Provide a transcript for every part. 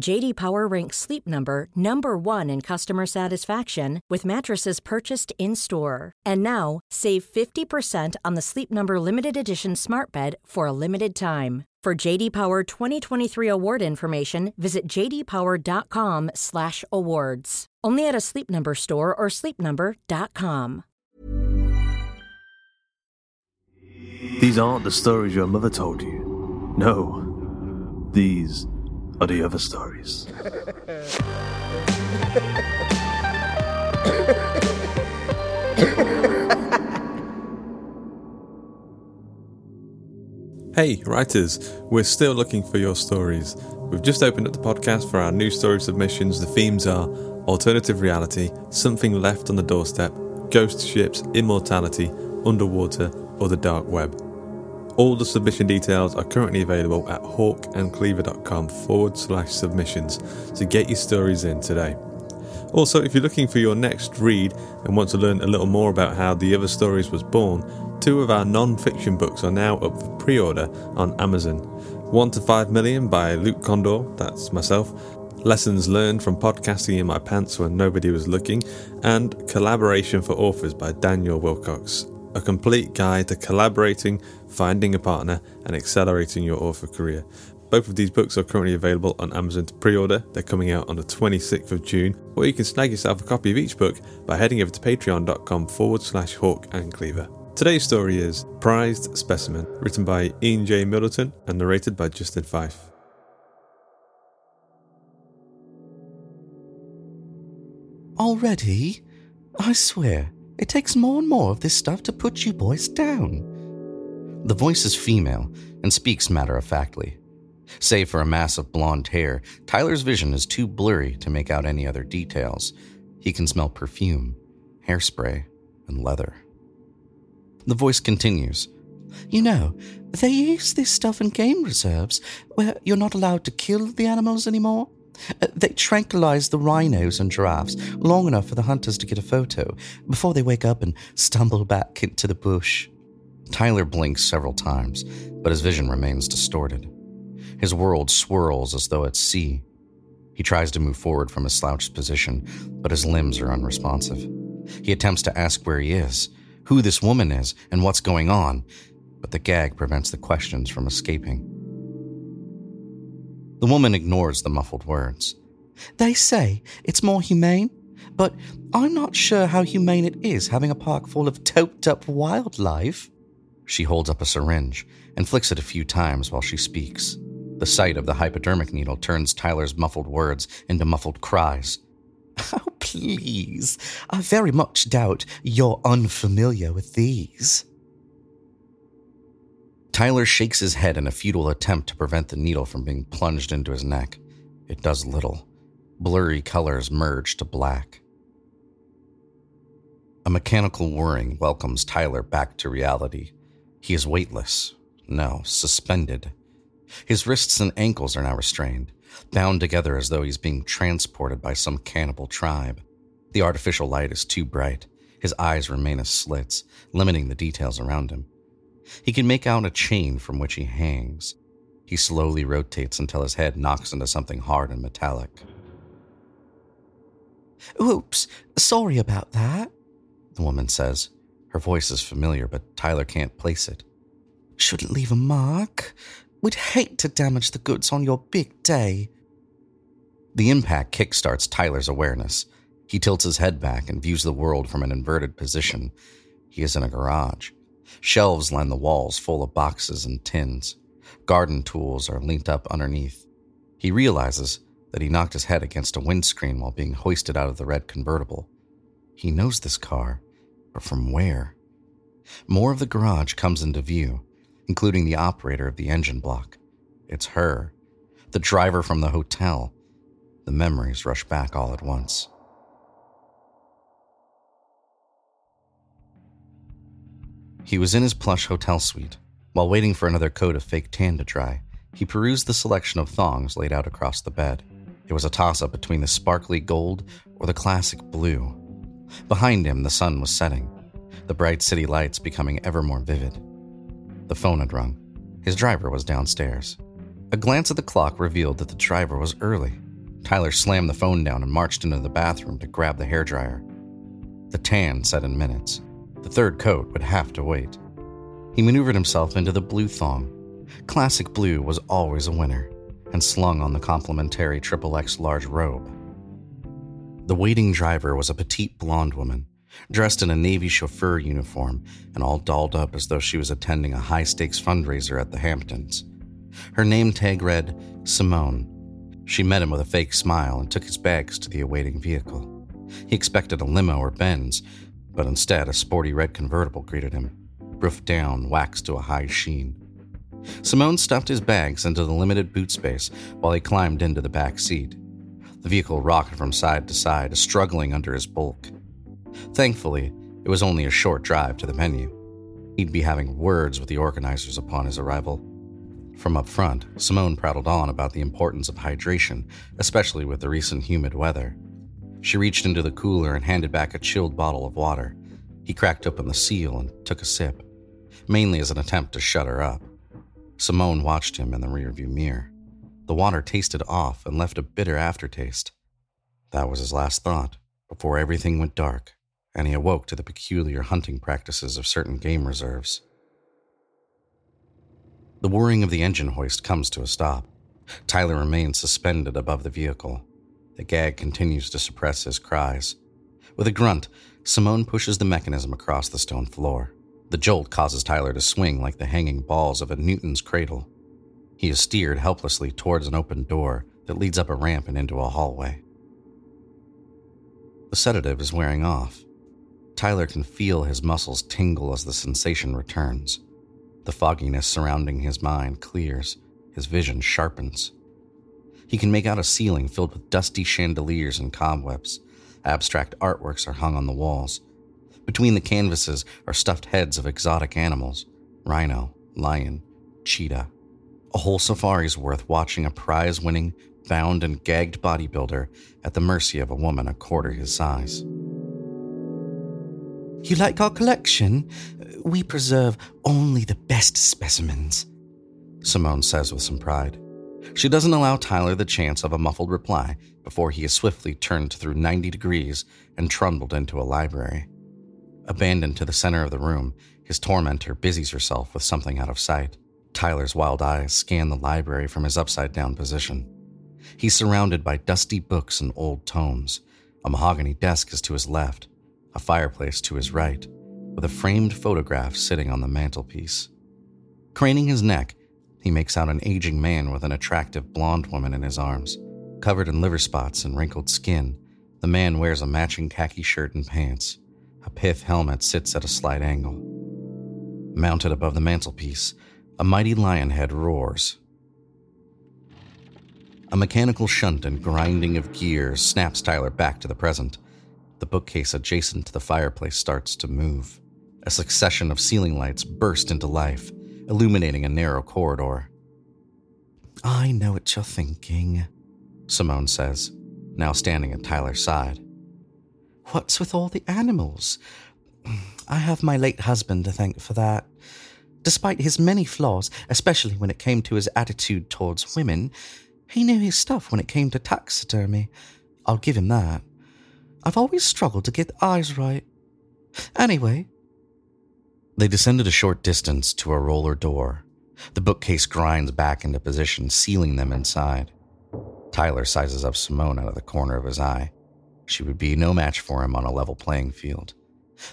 JD Power ranks Sleep Number number 1 in customer satisfaction with mattresses purchased in-store. And now, save 50% on the Sleep Number limited edition Smart Bed for a limited time. For JD Power 2023 award information, visit jdpower.com/awards. Only at a Sleep Number store or sleepnumber.com. These aren't the stories your mother told you. No, these are the other stories. Hey, writers, we're still looking for your stories. We've just opened up the podcast for our new story submissions. The themes are alternative reality, something left on the doorstep, ghost ships, immortality, underwater, or the dark web. All the submission details are currently available at hawkandcleaver.com forward slash submissions, to get your stories in today. Also, if you're looking for your next read and want to learn a little more about how The Other Stories was born, two of our non fiction books are now up for pre order on Amazon. 1 to 5 Million by Luke Kondor, that's myself, Lessons Learned from Podcasting in My Pants When Nobody Was Looking, and Collaboration for Authors by Daniel Willcocks. A complete guide to collaborating, finding a partner, and accelerating your author career. Both of these books are currently available on Amazon to pre order. They're coming out on the 26th of June, or you can snag yourself a copy of each book by heading over to patreon.com forward slash hawk and cleaver. Today's story is Prized Specimen, written by Ian J. Middleton and narrated by Justin Fife. Already? I swear, it takes more and more of this stuff to put you boys down. The voice is female and speaks matter of factly. Save for a mass of blonde hair, Tyler's vision is too blurry to make out any other details. He can smell perfume, hairspray, and leather. The voice continues. You know, they use this stuff in game reserves where you're not allowed to kill the animals anymore. Uh, They tranquilize the rhinos and giraffes long enough for the hunters to get a photo before they wake up and stumble back into the bush. Tyler blinks several times, but his vision remains distorted. His world swirls as though at sea. He tries to move forward from his slouched position, but his limbs are unresponsive. He attempts to ask where he is, who this woman is, and what's going on, but the gag prevents the questions from escaping. The woman ignores the muffled words. They say it's more humane, but I'm not sure how humane it is having a park full of doped up wildlife. She holds up a syringe and flicks it a few times while she speaks. The sight of the hypodermic needle turns Tyler's muffled words into muffled cries. Oh, please. I very much doubt you're unfamiliar with these. Tyler shakes his head in a futile attempt to prevent the needle from being plunged into his neck. It does little. Blurry colors merge to black. A mechanical whirring welcomes Tyler back to reality. He is weightless. No, suspended. His wrists and ankles are now restrained, bound together as though he's being transported by some cannibal tribe. The artificial light is too bright. His eyes remain as slits, limiting the details around him. He can make out a chain from which he hangs. He slowly rotates until his head knocks into something hard and metallic. Oops, sorry about that, the woman says. Her voice is familiar, but Tyler can't place it. Shouldn't leave a mark. We'd hate to damage the goods on your big day. The impact kickstarts Tyler's awareness. He tilts his head back and views the world from an inverted position. He is in a garage. Shelves line the walls full of boxes and tins. Garden tools are linked up underneath. He realizes that he knocked his head against a windscreen while being hoisted out of the red convertible. He knows this car, but from where? More of the garage comes into view, including the operator of the engine block. It's her, the driver from the hotel. The memories rush back all at once. He was in his plush hotel suite. While waiting for another coat of fake tan to dry, he perused the selection of thongs laid out across the bed. It was a toss up between the sparkly gold or the classic blue. Behind him, the sun was setting, the bright city lights becoming ever more vivid. The phone had rung. His driver was downstairs. A glance at the clock revealed that the driver was early. Tyler slammed the phone down and marched into the bathroom to grab the hairdryer. The tan set in minutes. The third coat would have to wait. He maneuvered himself into the blue thong. Classic blue was always a winner, and slung on the complimentary Triple X large robe. The waiting driver was a petite blonde woman, dressed in a Navy chauffeur uniform and all dolled up as though she was attending a high stakes fundraiser at the Hamptons. Her name tag read Simone. She met him with a fake smile and took his bags to the awaiting vehicle. He expected a limo or Benz, but instead a sporty red convertible greeted him, roof down, waxed to a high sheen. Simone stuffed his bags into the limited boot space while he climbed into the back seat. The vehicle rocked from side to side, struggling under his bulk. Thankfully, it was only a short drive to the venue. He'd be having words with the organizers upon his arrival. From up front, Simone prattled on about the importance of hydration, especially with the recent humid weather. She reached into the cooler and handed back a chilled bottle of water. He cracked open the seal and took a sip, mainly as an attempt to shut her up. Simone watched him in the rearview mirror. The water tasted off and left a bitter aftertaste. That was his last thought, before everything went dark, and he awoke to the peculiar hunting practices of certain game reserves. The whirring of the engine hoist comes to a stop. Tyler remains suspended above the vehicle, the gag continues to suppress his cries. With a grunt, Simone pushes the mechanism across the stone floor. The jolt causes Tyler to swing like the hanging balls of a Newton's cradle. He is steered helplessly towards an open door that leads up a ramp and into a hallway. The sedative is wearing off. Tyler can feel his muscles tingle as the sensation returns. The fogginess surrounding his mind clears, his vision sharpens. He can make out a ceiling filled with dusty chandeliers and cobwebs. Abstract artworks are hung on the walls. Between the canvases are stuffed heads of exotic animals rhino, lion, cheetah. A whole safari's worth watching a prize winning, bound and gagged bodybuilder at the mercy of a woman a quarter his size. You like our collection? We preserve only the best specimens, Simone says with some pride. She doesn't allow Tyler the chance of a muffled reply before he is swiftly turned through 90 degrees and trundled into a library. Abandoned to the center of the room, his tormentor busies herself with something out of sight. Tyler's wild eyes scan the library from his upside down position. He's surrounded by dusty books and old tomes. A mahogany desk is to his left, a fireplace to his right, with a framed photograph sitting on the mantelpiece. Craning his neck, he makes out an aging man with an attractive blonde woman in his arms. Covered in liver spots and wrinkled skin, the man wears a matching khaki shirt and pants. A pith helmet sits at a slight angle. Mounted above the mantelpiece, A mighty lion head roars. A mechanical shunt and grinding of gears snaps Tyler back to the present. The bookcase adjacent to the fireplace starts to move. A succession of ceiling lights burst into life, illuminating a narrow corridor. I know what you're thinking, Simone says, now standing at Tyler's side. What's with all the animals? I have my late husband to thank for that. Despite his many flaws, especially when it came to his attitude towards women, he knew his stuff when it came to taxidermy. I'll give him that. I've always struggled to get eyes right. Anyway. They descended a short distance to a roller door. The bookcase grinds back into position, sealing them inside. Tyler sizes up Simone out of the corner of his eye. She would be no match for him on a level playing field.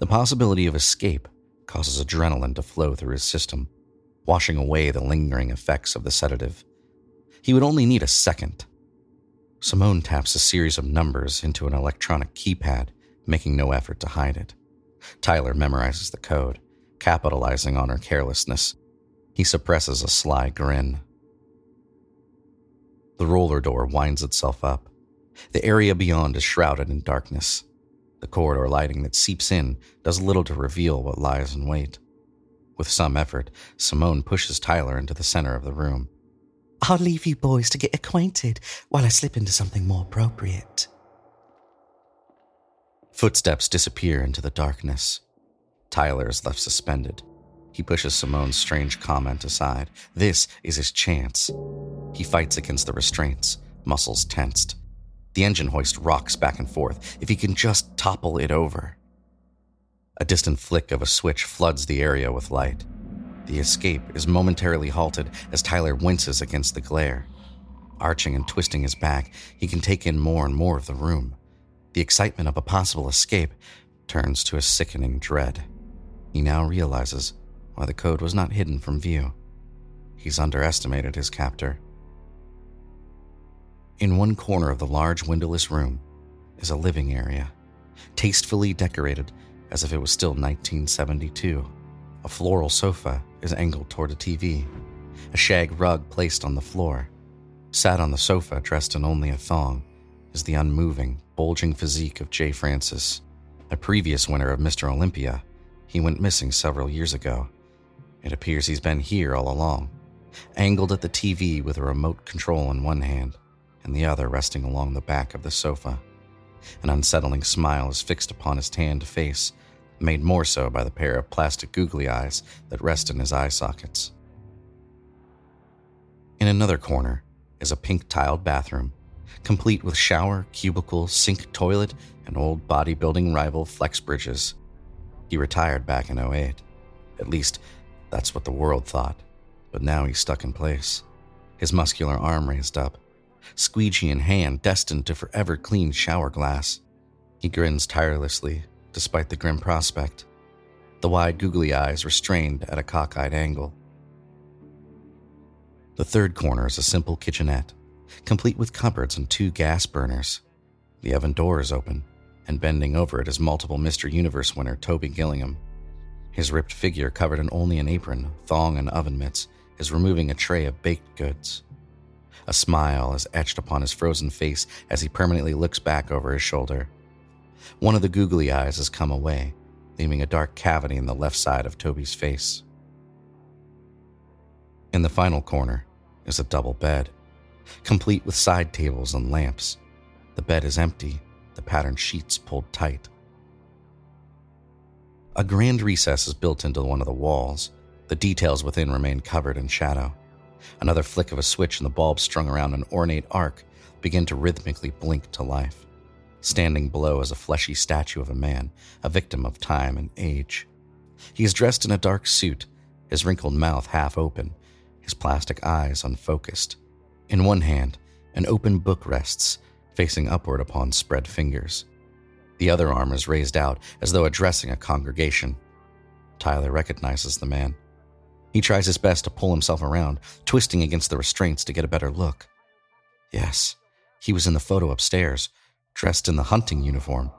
The possibility of escape causes adrenaline to flow through his system, washing away the lingering effects of the sedative. He would only need a second. Simone taps a series of numbers into an electronic keypad, making no effort to hide it. Tyler memorizes the code, capitalizing on her carelessness. He suppresses a sly grin. The roller door winds itself up. The area beyond is shrouded in darkness. The corridor lighting that seeps in does little to reveal what lies in wait. With some effort, Simone pushes Tyler into the center of the room. I'll leave you boys to get acquainted while I slip into something more appropriate. Footsteps disappear into the darkness. Tyler is left suspended. He pushes Simone's strange comment aside. This is his chance. He fights against the restraints, muscles tensed. The engine hoist rocks back and forth. If he can just topple it over. A distant flick of a switch floods the area with light. The escape is momentarily halted as Tyler winces against the glare. Arching and twisting his back, he can take in more and more of the room. The excitement of a possible escape turns to a sickening dread. He now realizes why the code was not hidden from view. He's underestimated his captor. In one corner of the large windowless room is a living area, tastefully decorated as if it was still 1972. A floral sofa is angled toward a TV, a shag rug placed on the floor. Sat on the sofa, dressed in only a thong, is the unmoving, bulging physique of Jay Francis, a previous winner of Mr. Olympia. He went missing several years ago. It appears he's been here all along, angled at the TV with a remote control in one hand and the other resting along the back of the sofa. An unsettling smile is fixed upon his tanned face made more so by the pair of plastic googly eyes that rest in his eye sockets. In another corner is a pink tiled bathroom, complete with shower, cubicle, sink, toilet, and old bodybuilding rival Flex Bridges. He retired back in 08. At least, that's what the world thought. But now he's stuck in place, his muscular arm raised up, squeegee in hand, destined to forever clean shower glass. He grins tirelessly despite the grim prospect, the wide googly eyes restrained at a cockeyed angle. The third corner is a simple kitchenette, complete with cupboards and two gas burners. The oven door is open, and bending over it is multiple Mr. Universe winner Toby Gillingham. His ripped figure, covered in only an apron, thong, and oven mitts, is removing a tray of baked goods. A smile is etched upon his frozen face as he permanently looks back over his shoulder. One of the googly eyes has come away, leaving a dark cavity in the left side of Toby's face. In the final corner is a double bed, complete with side tables and lamps. The bed is empty, the patterned sheets pulled tight. A grand recess is built into one of the walls. The details within remain covered in shadow. Another flick of a switch and the bulbs strung around an ornate arc begin to rhythmically blink to life. Standing below is a fleshy statue of a man, a victim of time and age. He is dressed in a dark suit, his wrinkled mouth half open, his plastic eyes unfocused. In one hand, an open book rests, facing upward upon spread fingers. The other arm is raised out as though addressing a congregation. Tyler recognizes the man. He tries his best to pull himself around, twisting against the restraints to get a better look. Yes, he was in the photo upstairs, dressed in the hunting uniform.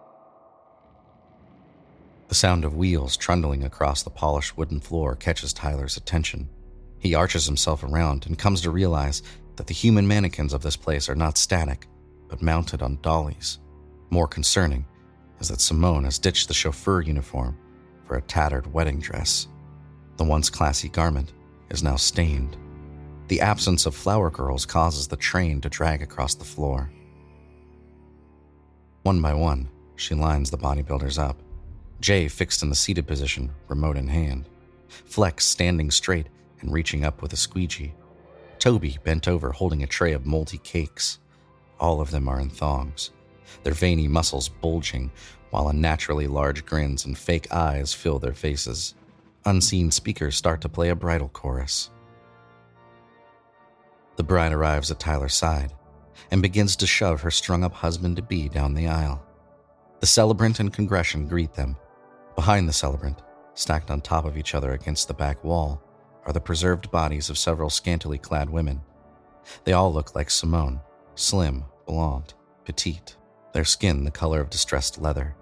The sound of wheels trundling across the polished wooden floor catches Tyler's attention. He arches himself around and comes to realize that the human mannequins of this place are not static, but mounted on dollies. More concerning is that Simone has ditched the chauffeur uniform for a tattered wedding dress. The once classy garment is now stained. The absence of flower girls causes the train to drag across the floor. One by one, she lines the bodybuilders up. Jay fixed in the seated position, remote in hand. Flex standing straight and reaching up with a squeegee. Toby bent over holding a tray of moldy cakes. All of them are in thongs, their veiny muscles bulging, while unnaturally large grins and fake eyes fill their faces. Unseen speakers start to play a bridal chorus. The bride arrives at Tyler's side and begins to shove her strung up husband to be down the aisle. The celebrant and congregation greet them. Behind the celebrant, stacked on top of each other against the back wall, are the preserved bodies of several scantily clad women. They all look like Simone slim, blonde, petite, their skin the color of distressed leather,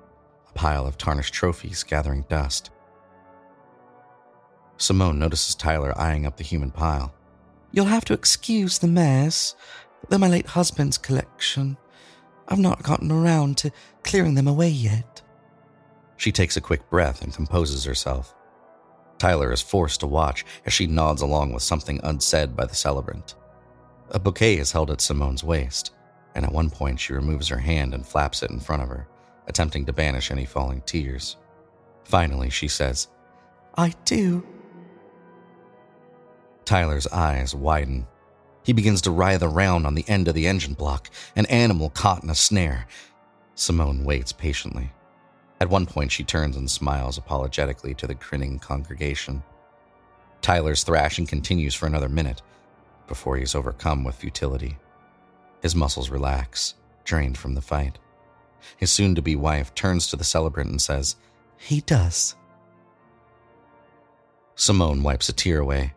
a pile of tarnished trophies gathering dust. Simone notices Tyler eyeing up the human pile. You'll have to excuse the mess. They're my late husband's collection. I've not gotten around to clearing them away yet. She takes a quick breath and composes herself. Tyler is forced to watch as she nods along with something unsaid by the celebrant. A bouquet is held at Simone's waist, and at one point she removes her hand and flaps it in front of her, attempting to banish any falling tears. Finally, she says, I do. Tyler's eyes widen. He begins to writhe around on the end of the engine block, an animal caught in a snare. Simone waits patiently. At one point, she turns and smiles apologetically to the grinning congregation. Tyler's thrashing continues for another minute before he is overcome with futility. His muscles relax, drained from the fight. His soon to be wife turns to the celebrant and says, He does. Simone wipes a tear away.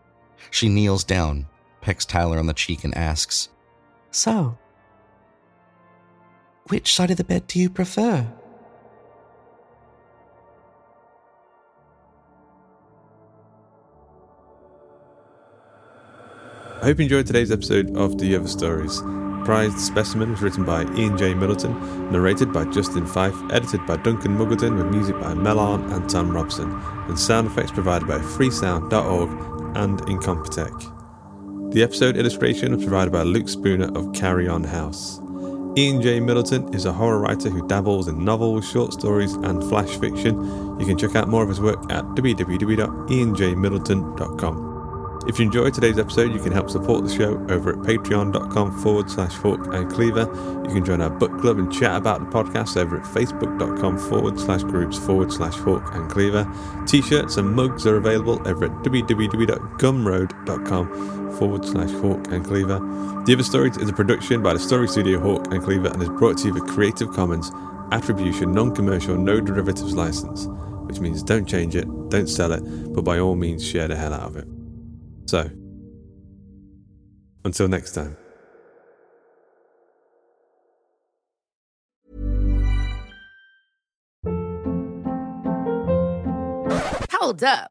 She kneels down, pecks Tyler on the cheek, and asks, So, which side of the bed do you prefer? I hope you enjoyed today's episode of The Other Stories. Prized Specimen was written by Ian J. Middleton, narrated by Justin Fife, edited by Duncan Muggleton, with music by Mellarn and Thom Robson, and sound effects provided by freesound.org and Incompetech. The episode illustration was provided by Luke Spooner of Carrion House. Ian J. Middleton is a horror writer who dabbles in novels, short stories, and flash fiction. You can check out more of his work at www.ianjmiddleton.com. If you enjoyed today's episode, you can help support the show over at patreon.com forward slash hawk and cleaver. You can join our book club and chat about the podcast over at facebook.com forward slash groups forward slash hawk and cleaver. T shirts and mugs are available over at www.gumroad.com forward slash hawk and cleaver. The Other Stories is a production by the Story Studio Hawk and Cleaver and is brought to you with Creative Commons Attribution Non Commercial No Derivatives License, which means don't change it, don't sell it, but by all means share the hell out of it. So, until next time. Hold up.